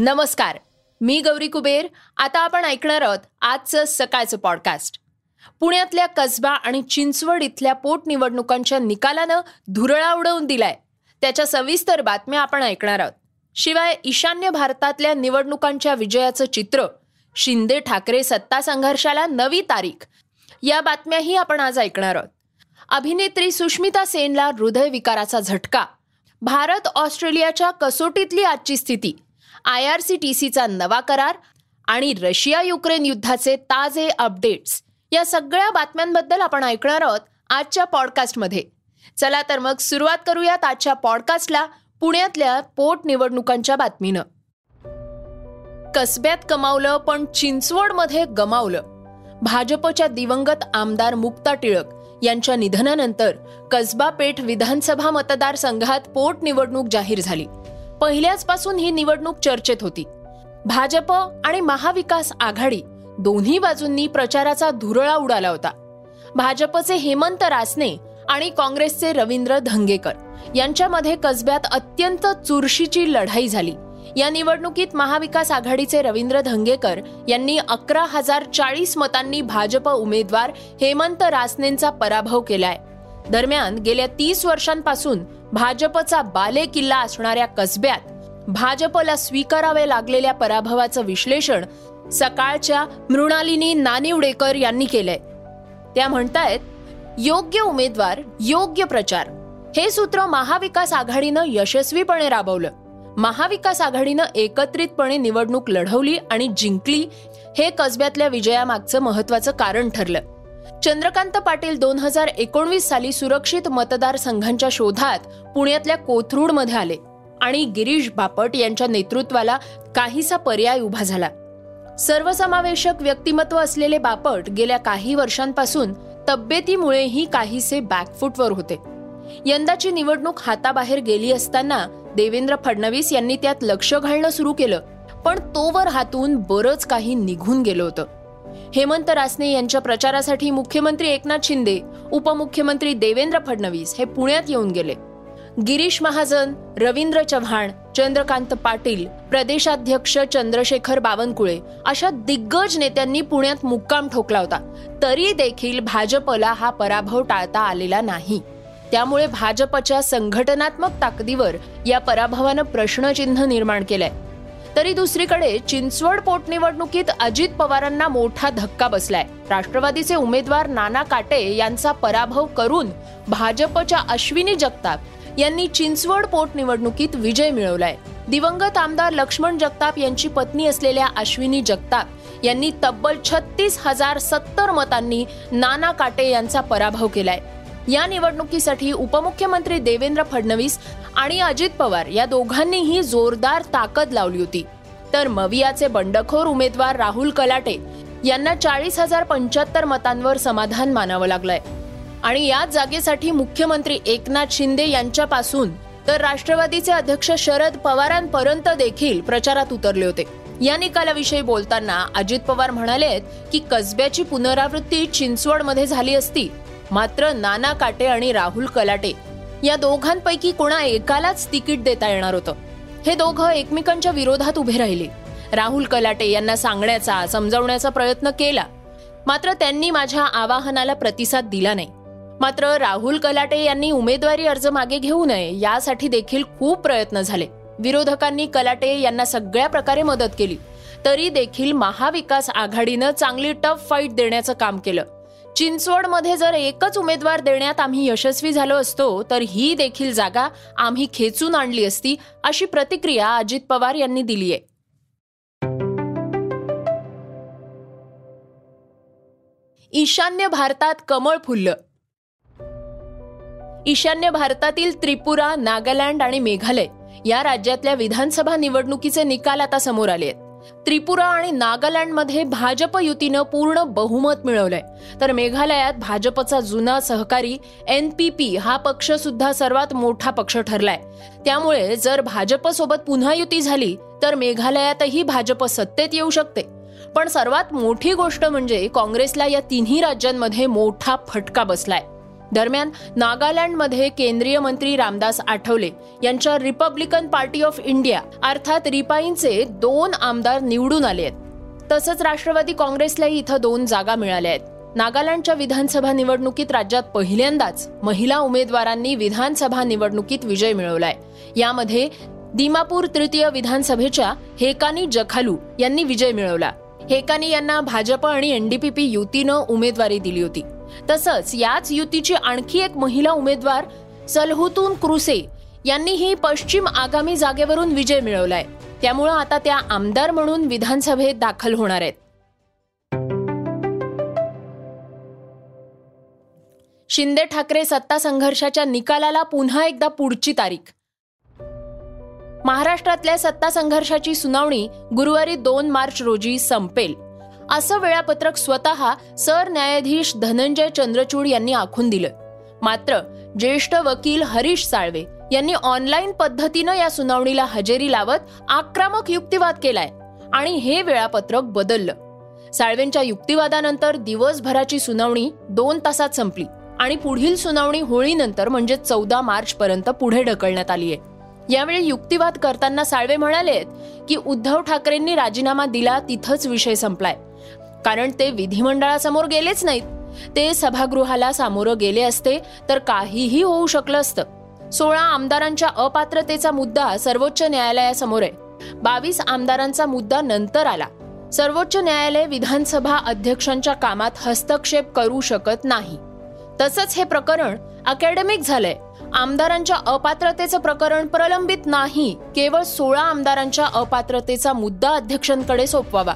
नमस्कार मी गौरी कुबेर. आता आपण ऐकणार आहोत आजचं सकाळचं पॉडकास्ट पुण्यातल्या कसबा आणि चिंचवड इथल्या पोटनिवडणुकांच्या निकालानं धुरळा उडवून दिलाय. त्याच्या सविस्तर बातम्या आपण ऐकणार आहोत. शिवाय ईशान्य भारतातल्या निवडणुकांच्या विजयाचं चित्र शिंदे ठाकरे सत्ता संघर्षाला नवी तारीख या बातम्याही आपण आज ऐकणार आहोत. अभिनेत्री सुष्मिता सेनला हृदयविकाराचा झटका भारत ऑस्ट्रेलियाच्या कसोटीतली आजची स्थिती आय आर सी टी सीचा नवा करार आणि रशिया युक्रेन युद्धाचे ताजे अपडेट्स या सगळ्या बातम्यांबद्दल आपण ऐकणार आहोत आजच्या पॉडकास्टमध्ये. चला तर मग सुरुवात करूयात आजच्या पॉडकास्टला पुण्यातल्या पोटनिवडणुकांच्या बातमीनं. कसब्यात कमावलं पण चिंचवडमध्ये गमावलं. भाजपच्या दिवंगत आमदार मुक्ता टिळक यांच्या निधनानंतर कसबा पेठ विधानसभा मतदारसंघात पोटनिवडणूक जाहीर झाली. पहिल्याच पासून ही निवडणूक चर्चेत होती. भाजप आणि महाविकास आघाडी दोन्ही बाजूंनी प्रचाराचा धुरळा उडाला होता. भाजपचे हेमंत रासने आणि काँग्रेसचे रवींद्र धंगेकर यांच्यामध्ये कसब्यात अत्यंत चुरशीची लढाई झाली. या निवडणुकीत महाविकास आघाडीचे रवींद्र धंगेकर यांनी अकरा हजार चाळीस मतांनी भाजप उमेदवार हेमंत रासनेंचा पराभव केलाय. दरम्यान गेल्या तीस वर्षांपासून भाजपचा बाले किल्ला असणाऱ्या कसब्यात भाजपला स्वीकारावे लागलेल्या पराभवाचं विश्लेषण सकाळच्या मृणालिनी नानिवडेकर यांनी केलंय. त्या म्हणतायत योग्य उमेदवार योग्य प्रचार. हे सूत्र महाविकास आघाडीनं यशस्वीपणे राबवलं. महाविकास आघाडीनं एकत्रितपणे निवडणूक लढवली आणि जिंकली हे कसब्यातल्या विजयामागचं महत्वाचं कारण ठरलं. चंद्रकांत पाटील दोन हजार एकोणवीस साली सुरक्षित मतदारसंघांच्या शोधात पुण्यातल्या कोथरूडमध्ये आले आणि गिरीश बापट यांच्या नेतृत्वाला काहीसा पर्याय उभा झाला. सर्वसमावेशक व्यक्तिमत्व असलेले बापट गेल्या काही वर्षांपासून तब्येतीमुळेही काहीसे बॅकफुटवर होते. यंदाची निवडणूक हाताबाहेर गेली असताना देवेंद्र फडणवीस यांनी त्यात लक्ष घालणं सुरू केलं पण तोवर हातून बरंच काही निघून गेलं होतं. हेमंत रासने यांच्या प्रचारासाठी मुख्यमंत्री एकनाथ शिंदे उपमुख्यमंत्री देवेंद्र फडणवीस हे पुण्यात येऊन गेले. गिरीश महाजन रवींद्र चव्हाण चंद्रकांत पाटील प्रदेशाध्यक्ष चंद्रशेखर बावनकुळे अशा दिग्गज नेत्यांनी पुण्यात मुक्काम ठोकला होता. तरी देखील भाजपला हा पराभव टाळता आलेला नाही. त्यामुळे भाजपच्या संघटनात्मक ताकदीवर या पराभवानं प्रश्नचिन्ह निर्माण केलंय. तरी दुसरीकडे चिंचवड पोटनिवडणुकीत अजित पवारांना मोठा धक्का बसलाय. राष्ट्रवादीचे उमेदवार नाना काटे यांचा पराभव करून भाजपच्या अश्विनी जगताप यांनी चिंचवड पोटनिवडणुकीत विजय मिळवलाय. दिवंगत आमदार लक्ष्मण जगताप यांची पत्नी असलेल्या अश्विनी जगताप यांनी तब्बल छत्तीस हजार सत्तर मतांनी नाना काटे यांचा पराभव केलाय. या निवडणुकीसाठी उपमुख्यमंत्री देवेंद्र फडणवीस आणि अजित पवार या दोघांनीही जोरदार ताकद लावली होती. तर मवियाचे बंडखोर उमेदवार राहुल कलाटे यांना चाळीस हजार पंच्याहत्तर मतांवर समाधान मानावं लागलंय. आणि याच जागेसाठी मुख्यमंत्री एकनाथ शिंदे यांच्यापासून तर राष्ट्रवादीचे अध्यक्ष शरद पवारांपर्यंत देखील प्रचारात उतरले होते. या निकालाविषयी बोलताना अजित पवार म्हणाले की कसब्याची पुनरावृत्ती चिंचवडमध्ये झाली असती मात्र नाना काटे आणि राहुल कलाटे या दोघांपैकी कोणा एकालाच तिकीट देता येणार होतं? हे दोघं एकमेकांच्या विरोधात उभे राहिले. राहुल कलाटे यांना सांगण्याचा समजावण्याचा प्रयत्न केला. मात्र त्यांनी माझ्या आवाहनाला प्रतिसाद दिला नाही. मात्र राहुल कलाटे यांनी उमेदवारी अर्ज मागे घेऊ नये यासाठी देखील खूप प्रयत्न झाले. विरोधकांनी कलाटे यांना सगळ्या प्रकारे मदत केली. तरी देखील महाविकास आघाडीनं चांगली टफ फाईट देण्याचं काम केलं. चिंचवडमध्ये जर एकच उमेदवार देण्यात आम्ही यशस्वी झालो असतो तर ही देखील जागा आम्ही खेचून आणली असती अशी प्रतिक्रिया अजित पवार यांनी दिली आहे ईशान्य भारतात कमळ फुललं. ईशान्य भारतातील त्रिपुरा नागालँड आणि मेघालय या राज्यातल्या विधानसभा निवडणुकीचे निकाल आता समोर आले आहेत त्रिपुरा आणि नागालँडमध्ये भाजप युतीनं पूर्ण बहुमत मिळवलंय. तर मेघालयात भाजपचा जुना सहकारी एन पी पी हा पक्ष सुद्धा सर्वात मोठा पक्ष ठरलाय. त्यामुळे जर भाजपसोबत पुन्हा युती झाली तर मेघालयातही भाजप सत्तेत येऊ शकते. पण सर्वात मोठी गोष्ट म्हणजे काँग्रेसला या तिन्ही राज्यांमध्ये मोठा फटका बसलाय. दरम्यान नागालँडमध्ये केंद्रीय मंत्री रामदास आठवले यांच्या रिपब्लिकन पार्टी ऑफ इंडिया अर्थात रिपाईंचे दोन आमदार निवडून आले आहेत. तसंच राष्ट्रवादी काँग्रेसलाही इथं दोन जागा मिळाल्या आहेत. नागालँडच्या विधानसभा निवडणुकीत राज्यात पहिल्यांदाच महिला उमेदवारांनी विधानसभा निवडणुकीत विजय मिळवलाय. यामध्ये दिमापूर तृतीय विधानसभेच्या हेकानी जखालू यांनी विजय मिळवला. हेकानी यांना भाजप आणि एनडीपीपी युतीनं उमेदवारी दिली होती. तसंच याच युतीची आणखी एक महिला उमेदवार सलहुतून क्रुसे यांनीही पश्चिम आगामी जागेवरून विजय मिळवलाय. त्यामुळं आता त्या आमदार म्हणून विधानसभेत दाखल होणार आहेत. शिंदे ठाकरे सत्ता संघर्षाच्या निकालाला पुन्हा एकदा पुढची तारीख. महाराष्ट्रातल्या सत्ता संघर्षाची सुनावणी गुरुवारी दोन मार्च रोजी संपेल. असं वेळापत्रक स्वतः सरन्यायाधीश धनंजय चंद्रचूड यांनी आखून दिलं. मात्र ज्येष्ठ वकील हरीश साळवे यांनी ऑनलाईन पद्धतीनं या सुनावणीला हजेरी लावत आक्रमक युक्तिवाद केलाय आणि हे वेळापत्रक बदललं. साळवेंच्या युक्तिवादानंतर दिवसभराची सुनावणी दोन तासात संपली आणि पुढील सुनावणी होळीनंतर म्हणजे चौदा मार्च पर्यंत पुढे ढकलण्यात आली आहे यावेळी युक्तिवाद करताना साळवे म्हणाले की उद्धव ठाकरेंनी राजीनामा दिला तिथंच विषय संपलाय. कारण ते विधिमंडळासमोर गेलेच नाहीत. ते सभागृहाला सामोरं गेले असते तर काहीही होऊ शकलं असतं. सोळा आमदारांच्या अपात्रतेचा मुद्दा सर्वोच्च न्यायालयासमोर आहे. बावीस आमदारांचा मुद्दा नंतर आला. सर्वोच्च न्यायालय विधानसभा अध्यक्षांच्या कामात हस्तक्षेप करू शकत नाही. तसंच हे प्रकरण अकॅडमिक झालंय. आमदारांच्या अपात्रतेचं प्रकरण प्रलंबित नाही. केवळ सोळा आमदारांच्या अपात्रतेचा मुद्दा अध्यक्षांकडे सोपवावा.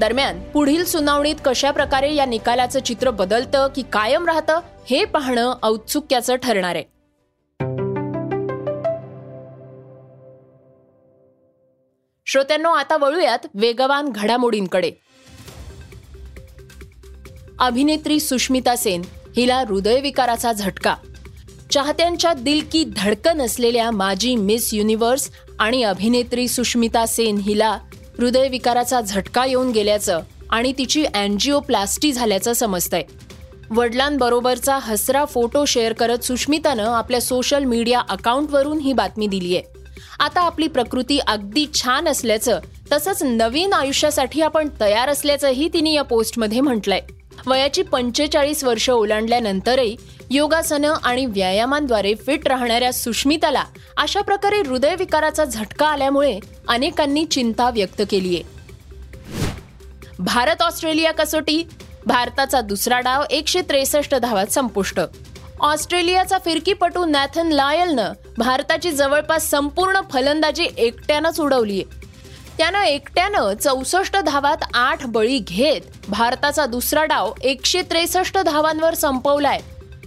दरम्यान पुढील सुनावणीत कशा प्रकारे या निकालाचं चित्र बदलतं की कायम राहतं हे पाहणं औत्सुक्याचं ठरणार आहे. श्रोत्यांनो आता वळूयात वेगवान घडामोडींकडे. अभिनेत्री सुष्मिता सेन हिला हृदयविकाराचा झटका. चाहत्यांच्या दिल की धडकन असलेल्या माजी मिस युनिव्हर्स आणि अभिनेत्री सुष्मिता सेन हिला हृदयविकाराचा झटका येऊन गेल्याचं आणि तिची अँजिओप्लास्टी झाल्याचं समजतंय. वडिलांबरोबरचा हसरा फोटो शेअर करत सुष्मितानं आपल्या सोशल मीडिया अकाउंटवरून ही बातमी दिली आहे आता आपली प्रकृती अगदी छान असल्याचं तसंच नवीन आयुष्यासाठी आपण तयार असल्याचंही तिने या पोस्टमध्ये म्हटलंय. वयाची पंचेचाळीस वर्ष ओलांडल्यानंतरही योगासनं आणि व्यायामांद्वारे फिट राहणाऱ्या सुष्मिताला अशा प्रकारे हृदयविकाराचा झटका आल्यामुळे अनेकांनी चिंता व्यक्त केली आहे. भारत ऑस्ट्रेलिया कसोटी भारताचा दुसरा डाव एकशे त्रेसष्ट धावात संपुष्ट. ऑस्ट्रेलियाचा फिरकीपटू नॅथन लायलनं भारताची जवळपास संपूर्ण फलंदाजी एकट्यानंच उडवलीय त्यानं एकट्यानं चौसष्ट धावात आठ बळी घेत भारताचा दुसरा डाव एकशे त्रेसष्ट धावांवर संपवलाय.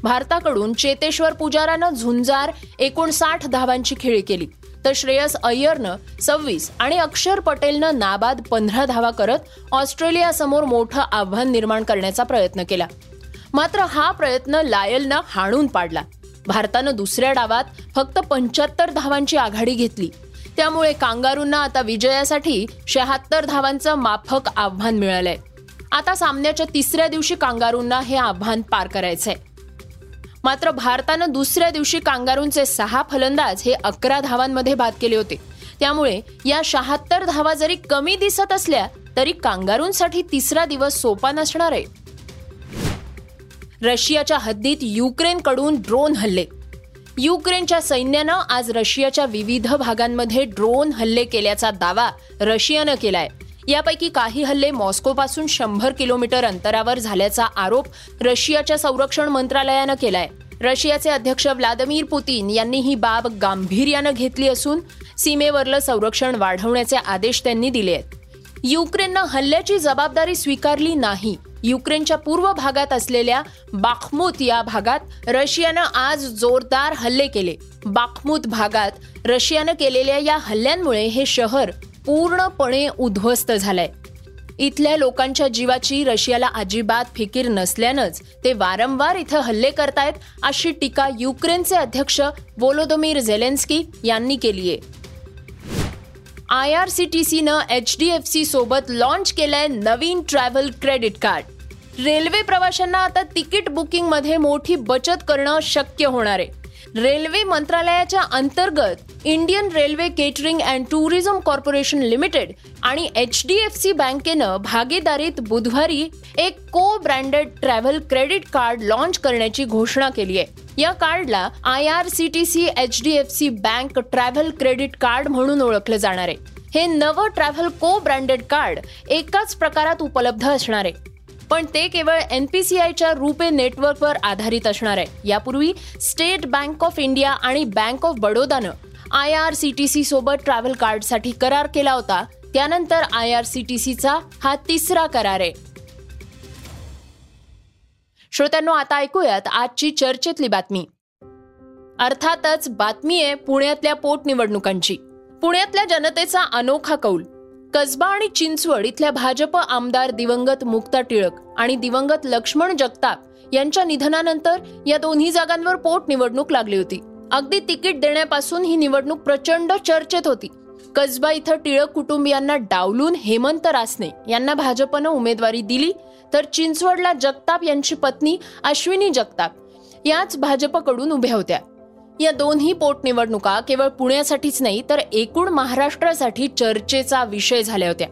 भारताकडून चेतेश्वर पुजारानं झुंजार एकोणसाठ धावांची खेळी केली. तर श्रेयस अय्यरनं सव्वीस आणि अक्षर पटेलनं नाबाद पंधरा धावा करत ऑस्ट्रेलियासमोर मोठं आव्हान निर्माण करण्याचा प्रयत्न केला. मात्र हा प्रयत्न लायलनं हाणून पाडला. भारतानं दुसऱ्या डावात फक्त पंच्याहत्तर धावांची आघाडी घेतली. त्यामुळे कांगारूंना आता विजयासाठी शहात्तर धावांचं माफक आव्हान मिळालंय. आता सामन्याच्या तिसऱ्या दिवशी कांगारूंना हे आव्हान पार करायचंय. मात्र भारतानं दुसऱ्या दिवशी कांगारूंचे सहा फलंदाज हे अकरा धावांमध्ये बाद केले होते. त्यामुळे या शहात्तर धावा जरी कमी दिसत असल्या तरी कांगारूंसाठी तिसरा दिवस सोपा नसणार आहे. रशियाच्या हद्दीत युक्रेनकडून ड्रोन हल्ले युक्रेनच्या सैन्यानं आज रशियाच्या विविध भागांमध्ये ड्रोन हल्ले केल्याचा दावा रशियानं केलाय. यापैकी काही हल्ले मॉस्कोपासून शंभर किलोमीटर अंतरावर झाल्याचा आरोप रशियाच्या संरक्षण मंत्रालयानं केलाय. रशियाचे अध्यक्ष व्लादिमीर पुतीन यांनी ही बाब गांभीर्यानं घेतली असून सीमेवरलं संरक्षण वाढवण्याचे आदेश त्यांनी दिले आहेत. युक्रेननं हल्ल्याची जबाबदारी स्वीकारली नाही. युक्रेनच्या पूर्व भागात असलेल्या बाखमूत या भागात रशियानं आज जोरदार हल्ले केले. बाखमूत भागात रशियानं केलेल्या या हल्ल्यांमुळे हे शहर पूर्णपणे उद्ध्वस्त झालंय. इथल्या लोकांच्या जीवाची रशियाला अजिबात फिकीर नसल्यानंच ते वारंवार इथं हल्ले करतायत अशी टीका युक्रेनचे अध्यक्ष वोलोदोमीर झेलेन्स्की यांनी केली आहे आय आर सी टी सीनं एच डी एफ सी सोबत लॉन्च केलंय नवीन ट्रॅव्हल क्रेडिट कार्ड रेल्वे प्रवाशांना आता तिकीट बुकिंगमध्ये मोठी बचत करणं शक्य होणार आहे. रेल्वे मंत्रालयाच्या अंतर्गत Indian railway catering and tourism corporation limited आणि एच डी एफ सी बँकेनं भागीदारीत बुधवारी एक co branded travel credit card launch करण्याची घोषणा केली आहे. या कार्डला I R C T C H D F C bank travel credit card म्हणून ओळखलं जाणार आहे. हे नवं ट्रॅव्हल को ब्रँडेड कार्ड एकाच प्रकारात उपलब्ध असणार आहे. पण ते केवळ एनपीसीआयच्या रुपे नेटवर्कवर आधारित असणार आहे. यापूर्वी स्टेट बँक ऑफ इंडिया आणि बँक ऑफ बडोदानं I R C T C सोबत ट्रॅव्हल कार्डसाठी करार केला होता. त्यानंतर आय आर सी टी सीचा हा तिसरा करार आहे. श्रोत्यांनो आता ऐकूयात आजची चर्चेतली बातमी. अर्थातच बातमी आहे पुण्यातल्या पोटनिवडणुकांची. पुण्यातल्या जनतेचा अनोखा कौल. कसबा आणि चिंचवड इथल्या भाजप आमदार दिवंगत मुक्ता टिळक आणि दिवंगत लक्ष्मण जगताप यांच्या निधनानंतर या दोन्ही जागांवर पोटनिवडणूक लागली होती. अगदी तिकीट देण्यापासून ही निवडणूक प्रचंड चर्चेत होती. कसबा इथं टिळक कुटुंबियांना डावलून हेमंत रासने यांना भाजपनं उमेदवारी दिली तर चिंचवडला जगताप यांची पत्नी अश्विनी जगताप याच भाजपकडून उभ्या होत्या. या दोन्ही पोटनिवडणुका केवळ पुण्यासाठीच नाही तर एकूण महाराष्ट्रासाठी चर्चेचा विषय झाल्या होत्या.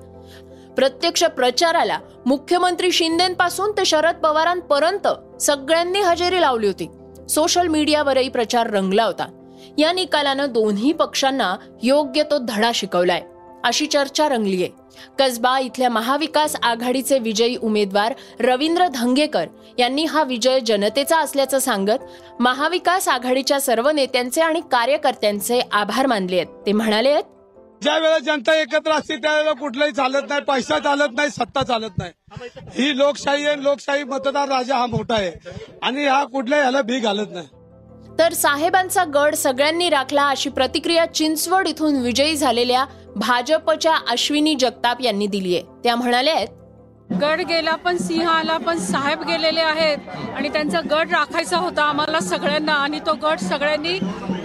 प्रत्यक्ष प्रचाराला मुख्यमंत्री शिंदेपासून ते शरद पवारांपर्यंत सगळ्यांनी हजेरी लावली होती. सोशल मीडियावरही प्रचार रंगला होता. या निकालानं दोन्ही पक्षांना योग्य तो धडा शिकवलाय. अशी चर्चा रंगली आहे कसबा इथल्या महाविकास आघाडीचे विजयी उमेदवार रवींद्र धंगेकर यांनी हा विजय जनतेचा असल्याचं सांगत महाविकास आघाडीच्या सर्व नेत्यांचे आणि कार्यकर्त्यांचे आभार मानले आहेत. ते म्हणाले आहेत ज्या वेळेला जनता एकत्र असते त्यावेळेला कुठलंही चालत नाही पैसा चालत नाही सत्ता चालत नाही. ही लोकशाही आहे लोकशाही मतदार राजा हा मोठा आहे. आणि हा कुठल्याही ह्याला भी घालत नाही. तर साहेबांचा गड सगळ्यांनी राखला अशी प्रतिक्रिया चिंचवड इथून विजयी झालेल्या भाजपच्या अश्विनी जगताप यांनी दिली आहे. त्या म्हणाल्या आहेत गड गेला पण सिंह आला पण साहेब गेलेले आहेत आणि त्यांचा गड राखायचा होता आम्हाला सगळ्यांना आणि तो गड सगळ्यांनी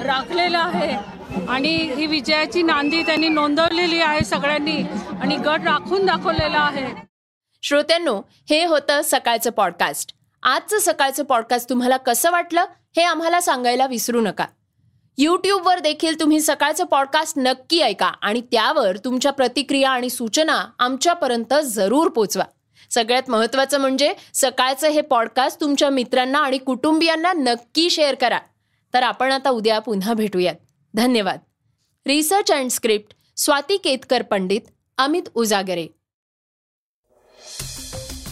राखलेला आहे. आणि ही विजयाची नांदी त्यांनी नोंदवलेली आहे सगळ्यांनी आणि गड राखून दाखवलेला आहे. श्रोत्यांनो हे होतं सकाळचं पॉडकास्ट आजचं सकाळचं पॉडकास्ट तुम्हाला कसं वाटलं हे आम्हाला सांगायला विसरू नका. यूट्यूबवर देखील तुम्ही सकाळचं पॉडकास्ट नक्की ऐका आणि त्यावर तुमच्या प्रतिक्रिया आणि सूचना आमच्यापर्यंत जरूर पोचवा. सगळ्यात महत्वाचं म्हणजे सकाळचं हे पॉडकास्ट तुमच्या मित्रांना आणि कुटुंबियांना नक्की शेअर करा. तर आपण आता उद्या पुन्हा भेटूयात. धन्यवाद. Research and script Swati Ketkar Pandit Amit Ujagare.